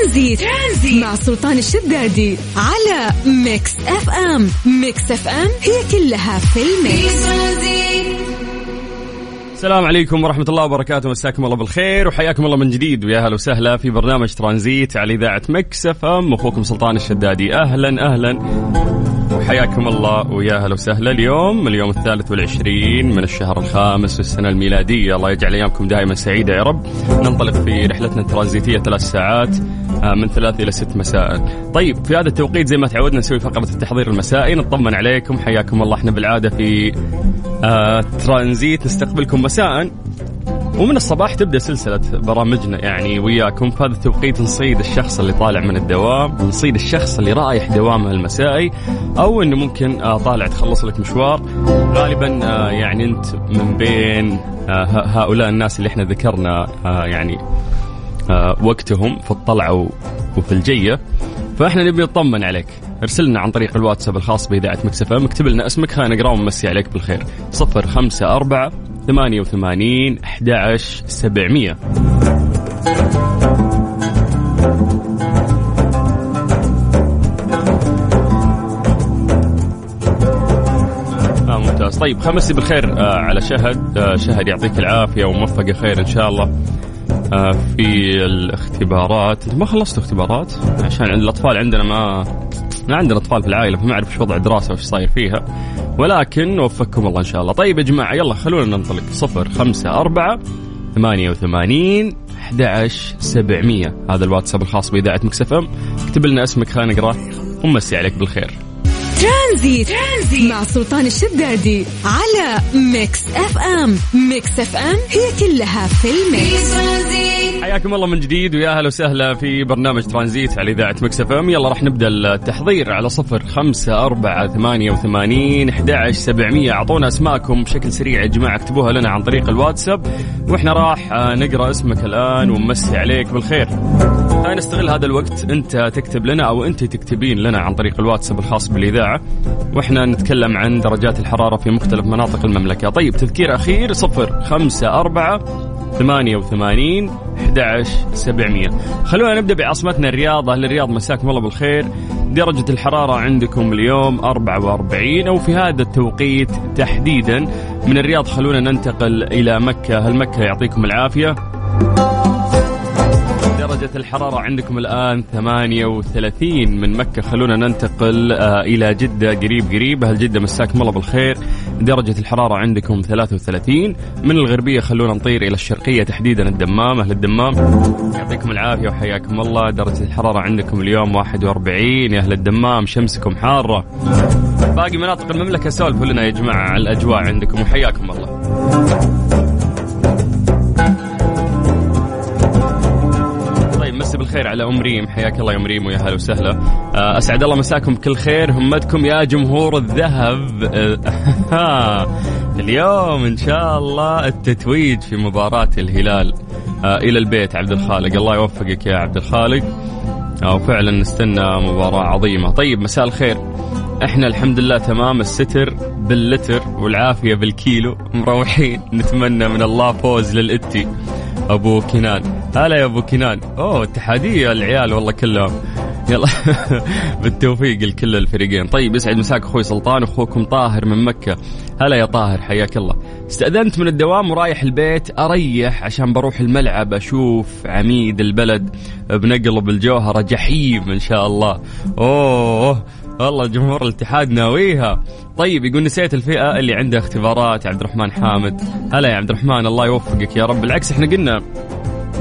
ترانزيت, ترانزيت. مع سلطان الشدادي على Mix FM. Mix FM هي كلها في ال mix. السلام عليكم ورحمة الله وبركاته. مساكم الله بالخير وحياكم الله من جديد. ويا هلا وسهلا في برنامج ترانزيت على إذاعة Mix FM. أخوكم سلطان الشدادي. أهلا أهلا. وحياكم الله ويا هلا وسهلا. اليوم اليوم الثالث والعشرين من الشهر الخامس في السنة الميلادية. الله يجعل أيامكم دائما سعيدة يا رب. ننطلق في رحلتنا الترانزيتية ثلاث ساعات. من ثلاث إلى ست مساء طيب في هذا التوقيت زي ما تعودنا نسوي فقرة التحضير المسائي نطمن عليكم حياكم الله. إحنا بالعادة في آه ترانزيت نستقبلكم مساء. ومن الصباح تبدأ سلسلة برامجنا. يعني وياكم في هذا التوقيت نصيد الشخص اللي طالع من الدوام نصيد الشخص اللي رايح دوامه المسائي أو إنه ممكن آه، طالع تخلص لك مشوار. غالبا آه، يعني أنت من بين آه، هؤلاء الناس اللي إحنا ذكرنا يعني وقتهم في الطلعة وفي الجية. فإحنا نبي نطمن عليك. ارسلنا عن طريق الواتساب الخاص بإذاعة مكسفة اكتب لنا اسمك. خلينا نقرأ ونمسي عليك بالخير. صفر خمسة أربعة ثمانية وثمانين أحد عشر سبعمية. آه ممتاز. طيب خمسي بالخير آه على شهد. آه شهد يعطيك العافية وموفقة خير إن شاء الله. آه في الاختبارات. ما خلصت اختبارات؟ عشان الأطفال عندنا ما ما عندنا أطفال في العائلة فما أعرف إيش وضع الدراسة وايش صاير فيها. ولكن وفقكم الله إن شاء الله. طيب يا جماعة يلا خلونا ننطلق. صفر خمسة أربعة ثمانية وثمانين 11 700 هذا الواتساب الخاص بإذاعة مكسفم اكتب لنا اسمك خلينا نقراه ومسي عليك بالخير. ترانزيت. ترانزيت. مع سلطان الشدادي على Mix FM. Mix FM هي كلها في ال mix. حياكم الله من جديد ويا أهلا وسهلا في برنامج ترانزيت على إذاعة Mix FM. يلا راح نبدأ التحضير على صفر خمسة أربعة ثمانية وثمانين أحد سبعمية. أعطونا أسماءكم بشكل سريع يا جماعة اكتبوها لنا عن طريق الواتساب. وإحنا راح نقرأ اسمك الآن ونمسي عليك بالخير. نستغل هذا الوقت. أنت تكتب لنا أو أنت تكتبين لنا عن طريق الواتساب الخاص بالإذاعة وإحنا نتكلم عن درجات الحرارة في مختلف مناطق المملكة. طيب تذكير أخير صفر خمسة أربعة ثمانية وثمانين 11 700 خلونا نبدأ بعاصمتنا الرياض. أهل الرياض مساكم الله بالخير. درجة الحرارة عندكم اليوم 44 أو في هذا التوقيت تحديدا من الرياض خلونا ننتقل إلى مكة. هل مكة يعطيكم العافية. الحرارة عندكم الآن 38 من مكة. خلونا ننتقل آه إلى جدة قريب قريب. أهل جدة مساكم الله بالخير؟ درجة الحرارة عندكم 33 من الغربية خلونا نطير إلى الشرقية تحديدا الدمام. أهل الدمام يعطيكم العافية وحياكم الله. درجة الحرارة عندكم اليوم 41 يا أهل الدمام شمسكم حارة. باقي مناطق المملكة سولفوا لنا يا جماعة على الأجواء عندكم. وحياكم الله. بالخير على أم ريم. حياك الله يا أم ريم ويا هلا وسهلا. آه، أسعد الله مساكم بكل خير. همتكم يا جمهور الذهب. آه، اليوم إن شاء الله التتويج في مباراة الهلال آه، إلى البيت. عبد الخالق الله يوفقك يا عبد الخالق. وفعلا نستنى مباراة عظيمة. طيب مساء الخير. إحنا الحمد لله تمام. الستر باللتر والعافية بالكيلو. مروحين. نتمنى من الله فوز للإتي. أبو كنان. هلا يا أبو كنان. أوه اتحادية العيال والله كلهم. يلا. بالتوفيق لكل الفريقين. طيب يسعد مساك أخوي سلطان أخوكم طاهر من مكة. هلا يا طاهر حياك الله. استأذنت من الدوام ورايح البيت أريح عشان بروح الملعب أشوف عميد البلد بنقلب الجوهرة جحيم إن شاء الله. أوه والله جمهور الاتحاد ناويها. طيب يقول نسيت الفئة اللي عندها اختبارات عبد الرحمن حامد. هلا يا عبد الرحمن الله يوفقك يا رب. بالعكس إحنا قلنا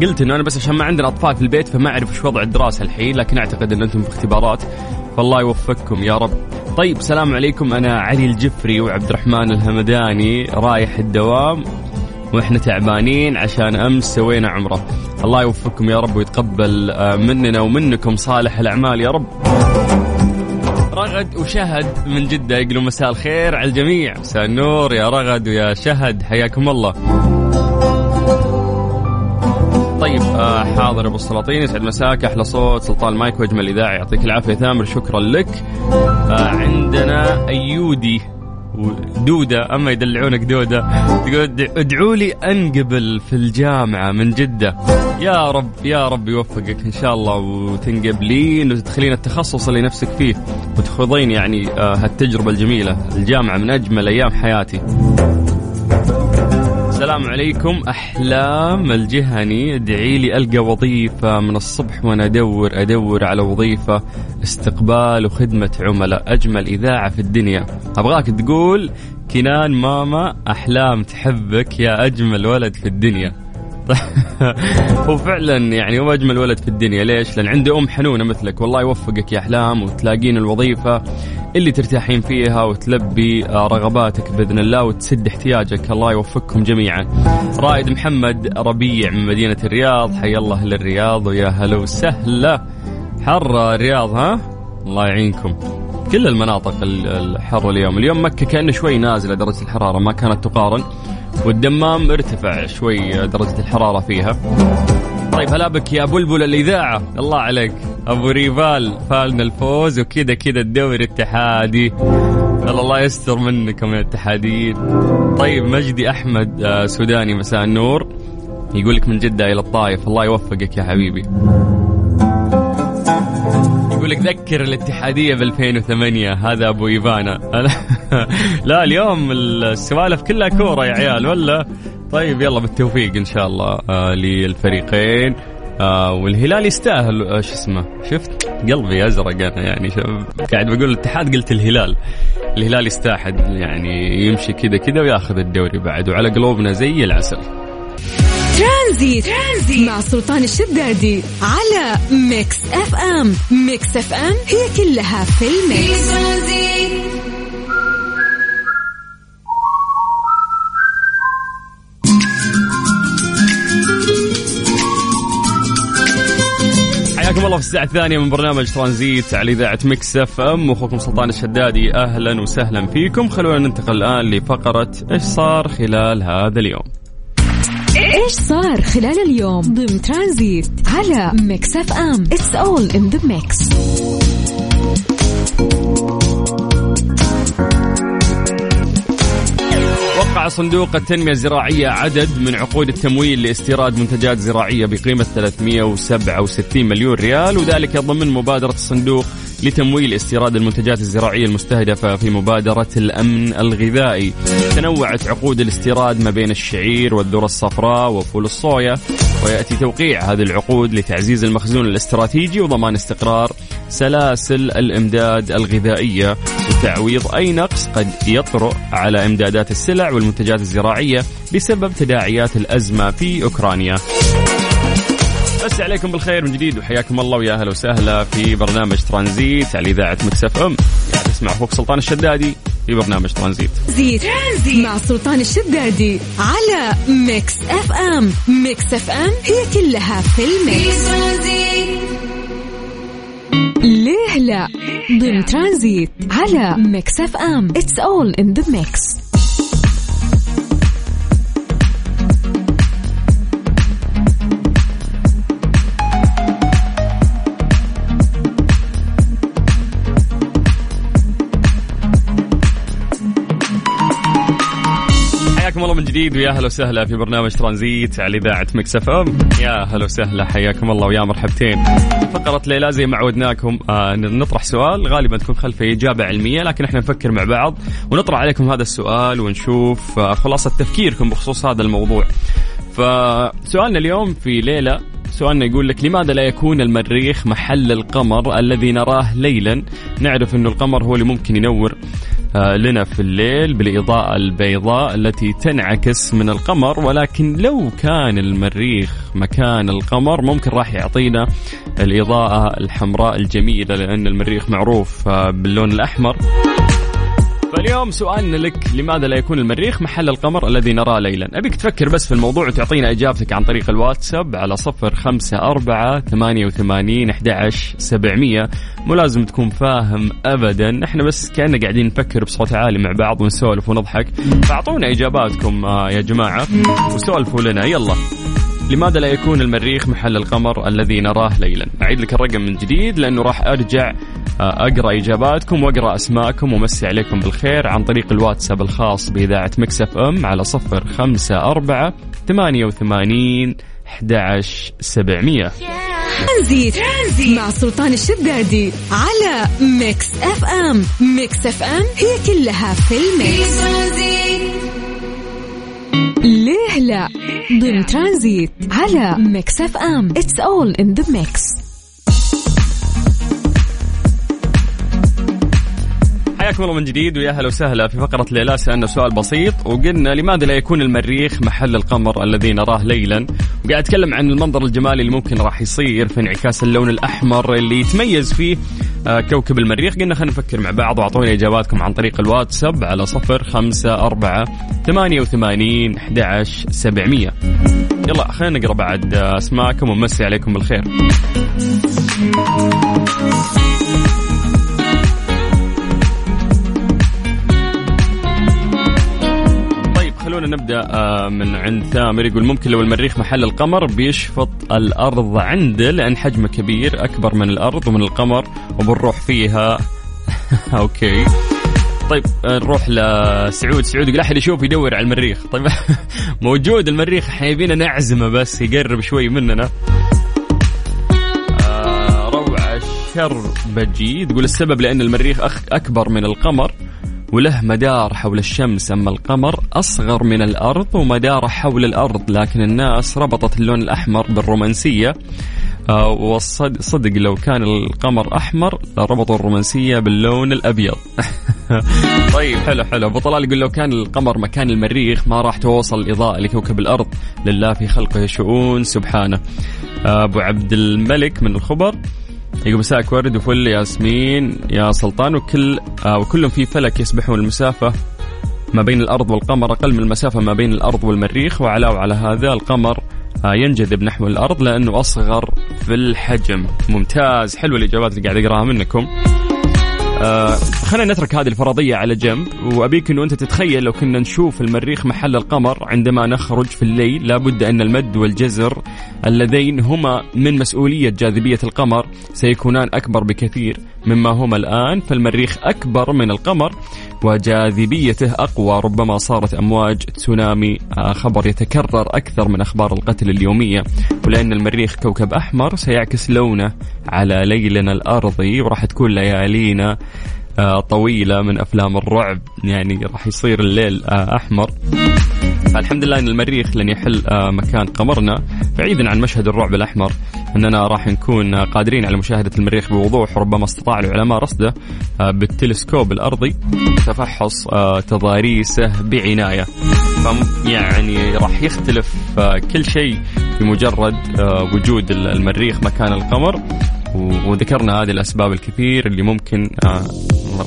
قلت إنه أنا بس عشان ما عندنا اطفال في البيت فما أعرف إيش وضع الدراسة الحين لكن أعتقد إن أنتم في اختبارات فالله يوفقكم يا رب. طيب سلام عليكم. أنا علي الجفري وعبد الرحمن الهمداني رايح الدوام وإحنا تعبانين عشان أمس سوينا عمرة. الله يوفقكم يا رب ويتقبل آه، مننا ومنكم صالح الأعمال يا رب. رغد وشهد من جدة يقولوا مساء الخير على الجميع. مساء النور يا رغد ويا شهد حياكم الله. طيب آه حاضر أبو السلاطين يسعد مساك أحلى صوت سلطان مايك واجمل اذاعه يعطيك العافية ثامر شكرا لك. آه عندنا أيودي ودودة أما يدلعونك دودة تقول ادعوا لي أنقبل في الجامعة من جدة. يا رب يا رب يوفقك إن شاء الله وتنقبلين وتدخلين التخصص اللي نفسك فيه وتخوضين يعني آه، هالتجربة الجميلة الجامعة من أجمل أيام حياتي. السلام عليكم. أحلام الجهني ادعي لي ألقى وظيفة من الصبح وأنا أدور أدور على وظيفة استقبال وخدمة عملاء. أجمل إذاعة في الدنيا. أبغاك تقول كنان ماما أحلام تحبك يا أجمل ولد في الدنيا. هو فعلا يعني هو أجمل ولد في الدنيا. ليش؟ لأن عنده أم حنونة مثلك. والله يوفقك يا أحلام وتلاقين الوظيفة اللي ترتاحين فيها وتلبي رغباتك بإذن الله وتسد احتياجك الله يوفقكم جميعا. رائد محمد ربيع من مدينة الرياض حي الله أهل الرياض ويا هلا وسهلا. حر الرياض ها؟ الله يعينكم. كل المناطق الحر اليوم، اليوم مكة كانه شوي نازلة درجة الحرارة ما كانت تقارن. والدمام ارتفع شوي درجة الحرارة فيها طيب هلا بك يا بلبل الإذاعة الله عليك أبو ريفال فالنا الفوز وكذا كذا الدوري الاتحادي. الله يستر منكم يا اتحاديين طيب مجدي أحمد آه، سوداني مساء النور. يقول لك من جدة إلى الطايف الله يوفقك يا حبيبي. يقول لك ذكر الاتحادية ب 2008 هذا أبو إيفانا. لا اليوم السوالف كلها كورة يا عيال ولا؟ طيب يلا بالتوفيق إن شاء الله آه للفريقين. آه والهلال يستاهل آه شو اسمه شفت؟ قلبي أزرق أنا يعني قاعد بقول الاتحاد قلت الهلال. الهلال يستاهل يعني يمشي كذا كذا وياخذ الدوري بعد وعلى قلوبنا زي العسل. ترانزيت, ترانزيت. مع سلطان الشدادي على Mix FM. Mix FM هي كلها في ال mix. حياكم الله في الساعة الثانية من برنامج ترانزيت على إذاعة Mix FM. أخوكم سلطان الشدادي أهلا وسهلا فيكم. خلونا ننتقل الآن لفقرة إيش صار خلال هذا اليوم؟ إيش صار خلال اليوم ضمن ترانزيت على Mix FM؟ It's all in the mix صندوق التنمية الزراعية عدد من عقود التمويل لاستيراد منتجات زراعية بقيمة 367 مليون ريال وذلك ضمن مبادرة الصندوق لتمويل استيراد المنتجات الزراعية المستهدفة في مبادرة الأمن الغذائي. تنوعت عقود الاستيراد ما بين الشعير والذرة الصفراء وفول الصويا ويأتي توقيع هذه العقود لتعزيز المخزون الاستراتيجي وضمان استقرار سلاسل الإمداد الغذائية. وتعويض أي نقص قد يطرأ على إمدادات السلع والمنتجات الزراعية بسبب تداعيات الأزمة في أوكرانيا. نمسي عليكم بالخير من جديد وحياكم الله ويا أهلا وسهلا في برنامج ترانزيت على إذاعة Mix FM. يعني تسمع أخوك سلطان الشدادي في برنامج ترانزيت. زيت مع سلطان الشدادي على Mix FM. Mix FM هي كلها في ال mix ليه لا؟ ضمن ترانزيت على Mix FM. It's all in the mix من جديد ويا أهلا وسهلا في برنامج ترانزيت على إذاعة Mix FM. يا أهلا وسهلا حياكم الله ويا مرحبتين. فقرة ليلى زي ما عودناكم آه نطرح سؤال غالبا تكون خلفه إجابة علمية لكن إحنا نفكر مع بعض ونطرح عليكم هذا السؤال ونشوف آه خلاصة تفكيركم بخصوص هذا الموضوع. فسؤالنا اليوم في ليلى سؤالنا يقول لك لماذا لا يكون المريخ محل القمر الذي نراه ليلا؟ نعرف أن القمر هو اللي ممكن ينور. لنا في الليل بالإضاءة البيضاء التي تنعكس من القمر. ولكن لو كان المريخ مكان القمر ممكن راح يعطينا الإضاءة الحمراء الجميلة لأن المريخ معروف آه، باللون الأحمر. فاليوم سؤالنا لك لماذا لا يكون المريخ محل القمر الذي نراه ليلا؟ أبيك تفكر بس في الموضوع وتعطينا إجابتك عن طريق الواتساب على صفر خمسة أربعة ثمانية وثمانين أحد سبعمية. مو لازم تكون فاهم أبدا. إحنا بس كأننا قاعدين نفكر بصوت عالي مع بعض ونسولف ونضحك. فأعطونا إجاباتكم آه، يا جماعة. وسولفوا لنا. يلا. لماذا لا يكون المريخ محل القمر الذي نراه ليلا؟ أعيد لك الرقم من جديد لأنه راح أرجع آه، أقرأ إجاباتكم وأقرأ أسماءكم ومسي عليكم بالخير عن طريق الواتساب الخاص بإذاعة مكسف أم على صفر خمسة أربعة ثمانية وثمانين 11 700 ترانزيت مع سلطان الشدادي على Mix FM. Mix FM هي كلها في ال mix. ليه لا؟ ضمن ترانزيت على Mix FM. It's all in the mix حياكم الله من جديد ويا أهلا وسهلا في فقرة ليلى سألنا سؤال بسيط وقلنا لماذا لا يكون المريخ محل القمر الذي نراه ليلا؟ وقاعد أتكلم عن المنظر الجمالي اللي ممكن راح يصير في انعكاس اللون الأحمر اللي يتميز فيه كوكب المريخ. قلنا خلينا نفكر مع بعض وأعطونا إجاباتكم عن طريق الواتساب على صفر خمسة أربعة ثمانية وثمانين أحد عشر سبعمية. يلا خلينا نقرأ بعد أسماءكم ونمسي عليكم بالخير. خلونا نبدأ آه، من عند ثامر يقول ممكن لو المريخ محل القمر بيشفط الأرض عنده لأن حجمه كبير أكبر من الأرض ومن القمر وبنروح فيها. أوكي. طيب آه، نروح لسعود. سعود يقول أحد يشوف يدور على المريخ. طيب موجود المريخ إحنا نعزمه بس يقرب شوي مننا. آه روعة شربجي تقول السبب لأن المريخ أكبر من القمر. وله مدار حول الشمس أما القمر أصغر من الأرض ومداره حول الأرض لكن الناس ربطت اللون الأحمر بالرومانسية. آه والصدق لو كان القمر أحمر لربطوا الرومانسية باللون الأبيض. طيب حلو حلو. أبو طلال يقول لو كان القمر مكان المريخ ما راح توصل الاضاءه لكوكب الأرض. لله في خلقه شؤون سبحانه. آه، أبو عبد الملك من الخبر يقول مساك ورد وفل ياسمين يا سلطان وكل آه وكلهم في فلك يسبحون المسافة ما بين الأرض والقمر أقل من المسافة ما بين الأرض والمريخ وعلاوة على هذا القمر آه ينجذب نحو الأرض لأنه أصغر في الحجم. ممتاز حلوة الإجابات اللي قاعد أقراها منكم. آه خلينا نترك هذه الفرضية على جنب. وأبيك أنه أنت تتخيل لو كنا نشوف المريخ محل القمر عندما نخرج في الليل لابد أن المد والجزر اللذين هما من مسؤولية جاذبية القمر سيكونان أكبر بكثير مما هما الآن. فالمريخ أكبر من القمر. وجاذبيته أقوى ربما صارت أمواج تسونامي. آه، خبر يتكرر أكثر من أخبار القتل اليومية. ولأن المريخ كوكب أحمر سيعكس لونه على ليلنا الأرضي وراح تكون ليالينا. طويلة من أفلام الرعب. يعني راح يصير الليل آه، أحمر. الحمد لله إن المريخ لن يحل آه، مكان قمرنا. بعيدا عن مشهد الرعب الأحمر إننا راح نكون قادرين على مشاهدة المريخ بوضوح ربما استطاع العلماء رصده بالتلسكوب الأرضي. تفحص تضاريسه بعناية. يعني راح يختلف كل شيء بمجرد وجود المريخ مكان القمر. وذكرنا هذه الأسباب الكثير اللي ممكن آه،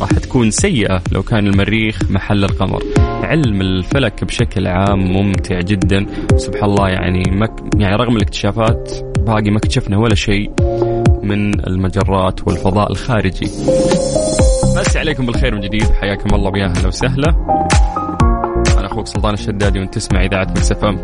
راح تكون سيئة لو كان المريخ محل القمر. علم الفلك بشكل عام ممتع جدا سبحان الله يعني مك يعني رغم الاكتشافات باقي ما اكتشفنا ولا شيء من المجرات والفضاء الخارجي. بس عليكم بالخير من جديد حياكم الله ويا أهلا وسهلا. أنا أخوك سلطان الشدادي وأنت تسمع إذاعة مكسفه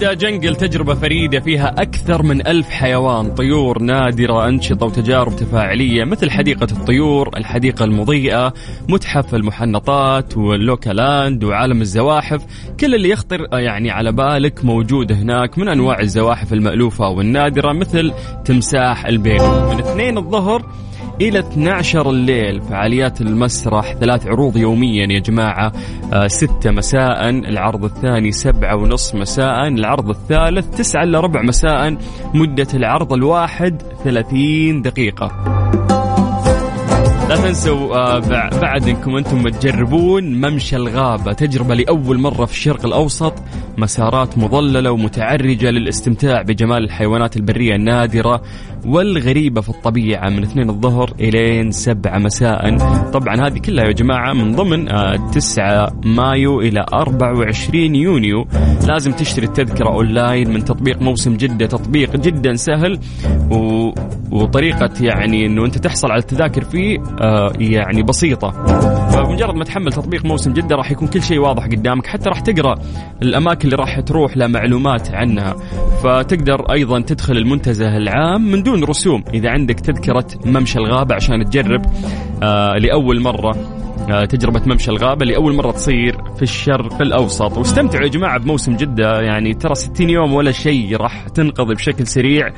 جدة Jungle تجربة فريدة فيها أكثر من ألف حيوان طيور نادرة أنشطة وتجارب تفاعلية مثل حديقة الطيور الحديقة المضيئة متحف المحنطات واللوكالاند وعالم الزواحف. كل اللي يخطر يعني على بالك موجود هناك من أنواع الزواحف المألوفة والنادرة مثل تمساح البيت. من اثنين الظهر إلى 12 الليل فعاليات المسرح ثلاث عروض يوميا يا جماعة. آه ستة مساء العرض الثاني سبعة ونص مساء العرض الثالث تسعة إلا ربع مساء. مدة العرض الواحد 30 دقيقة. لا تنسوا آه، بعد انكم أنتم تجربون ممشى الغابة تجربة لأول مرة في الشرق الأوسط. مسارات مظللة ومتعرجة للاستمتاع بجمال الحيوانات البرية النادرة والغريبة في الطبيعة من 2 الظهر إلى 7 مساء. طبعا هذه كلها يا جماعة من ضمن 9 آه، مايو إلى 24 يونيو. لازم تشتري التذكرة أونلاين من تطبيق موسم جدة. تطبيق جدا سهل و... وطريقة يعني أنه أنت تحصل على التذاكر فيه آه يعني بسيطة. فمجرد ما تحمل تطبيق موسم جدة راح يكون كل شيء واضح قدامك حتى راح تقرأ الأماكن اللي راح تروح لها معلومات عنها. فتقدر أيضا تدخل المنتزه العام من دون رسوم. إذا عندك تذكرة ممشى الغابة عشان تجرب آه لأول مرة آه، تجربة ممشى الغابة اللي أول مرة تصير في الشرق الأوسط. واستمتعوا يا جماعة بموسم جدة يعني ترى 60 يوم ولا شيء راح تنقضي بشكل سريع.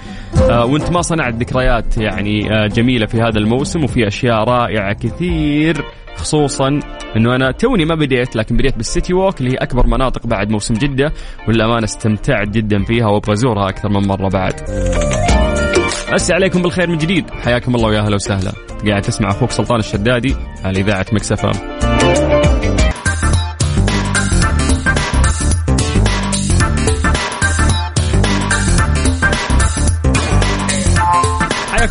آه، وانت ما صنعت ذكريات يعني آه، جميلة في هذا الموسم وفي أشياء رائعة كثير. خصوصا إنه أنا توني ما بديت لكن بديت بالسيتي ووك اللي هي أكبر مناطق بعد موسم جدة والأمانة استمتعت جدا فيها وابغى ازورها أكثر من مرة بعد. أسي عليكم بالخير من جديد. حياكم الله ويا أهلا وسهلا. قاعد تسمع أخوك سلطان الشدادي على إذاعة مكسفه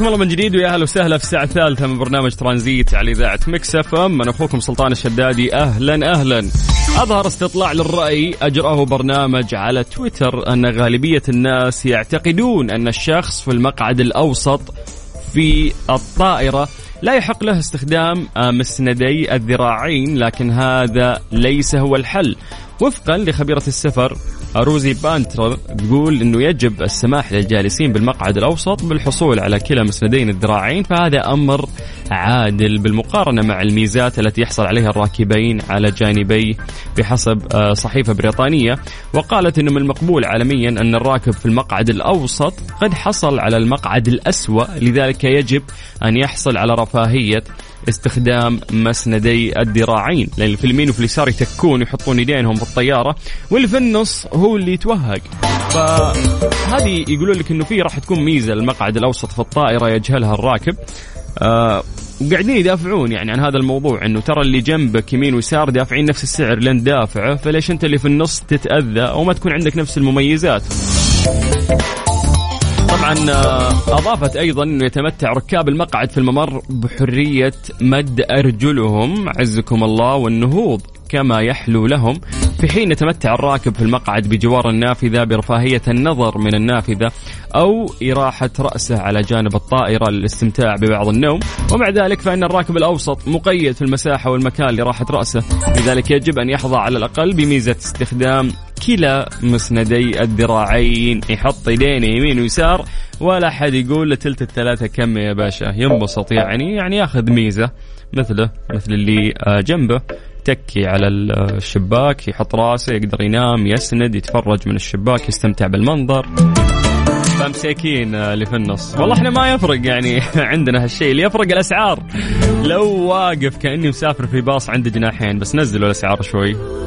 حياكم الله من جديد ويا أهلا وسهلا في الساعة الثالثة من برنامج ترانزيت على إذاعة Mix FM. أنا أخوكم سلطان الشدادي. أهلا أهلا. أظهر استطلاع للرأي أجراه برنامج على تويتر أن غالبية الناس يعتقدون أن الشخص في المقعد الأوسط في الطائرة لا يحق له استخدام مسندي الذراعين لكن هذا ليس هو الحل. وفقا لخبيرة السفر روزي بانتر تقول إنه يجب السماح للجالسين بالمقعد الأوسط بالحصول على كلا مسندين الذراعين فهذا أمر عادل بالمقارنة مع الميزات التي يحصل عليها الراكبين على جانبي بحسب آه، صحيفة بريطانية. وقالت إنه من المقبول عالميا أن الراكب في المقعد الأوسط قد حصل على المقعد الأسوأ لذلك يجب أن يحصل على رفاهية استخدام مسندي الذراعين. لأن في اليمين وفي اليسار يتكون يحطون يدينهم في الطيارة واللي في النص هو اللي يتوهق. فهذه يقولون لك إنه في راح تكون ميزة للمقعد الأوسط في الطائرة يجهلها الراكب. آه وقاعدين يدافعون يعني عن هذا الموضوع إنه ترى اللي جنبك يمين ويسار دافعين نفس السعر لين دافعه فليش أنت اللي في النص تتأذى أو ما تكون عندك نفس المميزات؟ طبعا آه، أضافت أيضا إنه يتمتع ركاب المقعد في الممر بحرية مد أرجلهم عزكم الله والنهوض. كما يحلو لهم. في حين يتمتع الراكب في المقعد بجوار النافذة برفاهية النظر من النافذة أو إراحة رأسه على جانب الطائرة للاستمتاع ببعض النوم. ومع ذلك فإن الراكب الأوسط مقيد في المساحة والمكان لراحة رأسه. لذلك يجب أن يحظى على الأقل بميزة استخدام كلا مسندي الذراعين. يحط يدينه يمين ويسار ولا حد يقول له تلت الثلاثة كم يا باشا. ينبسط يعني يعني ياخذ ميزة مثله مثل اللي آه، جنبه. يتكي على الشباك يحط راسه يقدر ينام يسند يتفرج من الشباك يستمتع بالمنظر. فمساكين اللي في النص. والله إحنا ما يفرق يعني عندنا هالشيء. اللي يفرق الأسعار. لو واقف كأني مسافر في باص عنده جناحين بس نزلوا الأسعار شوي.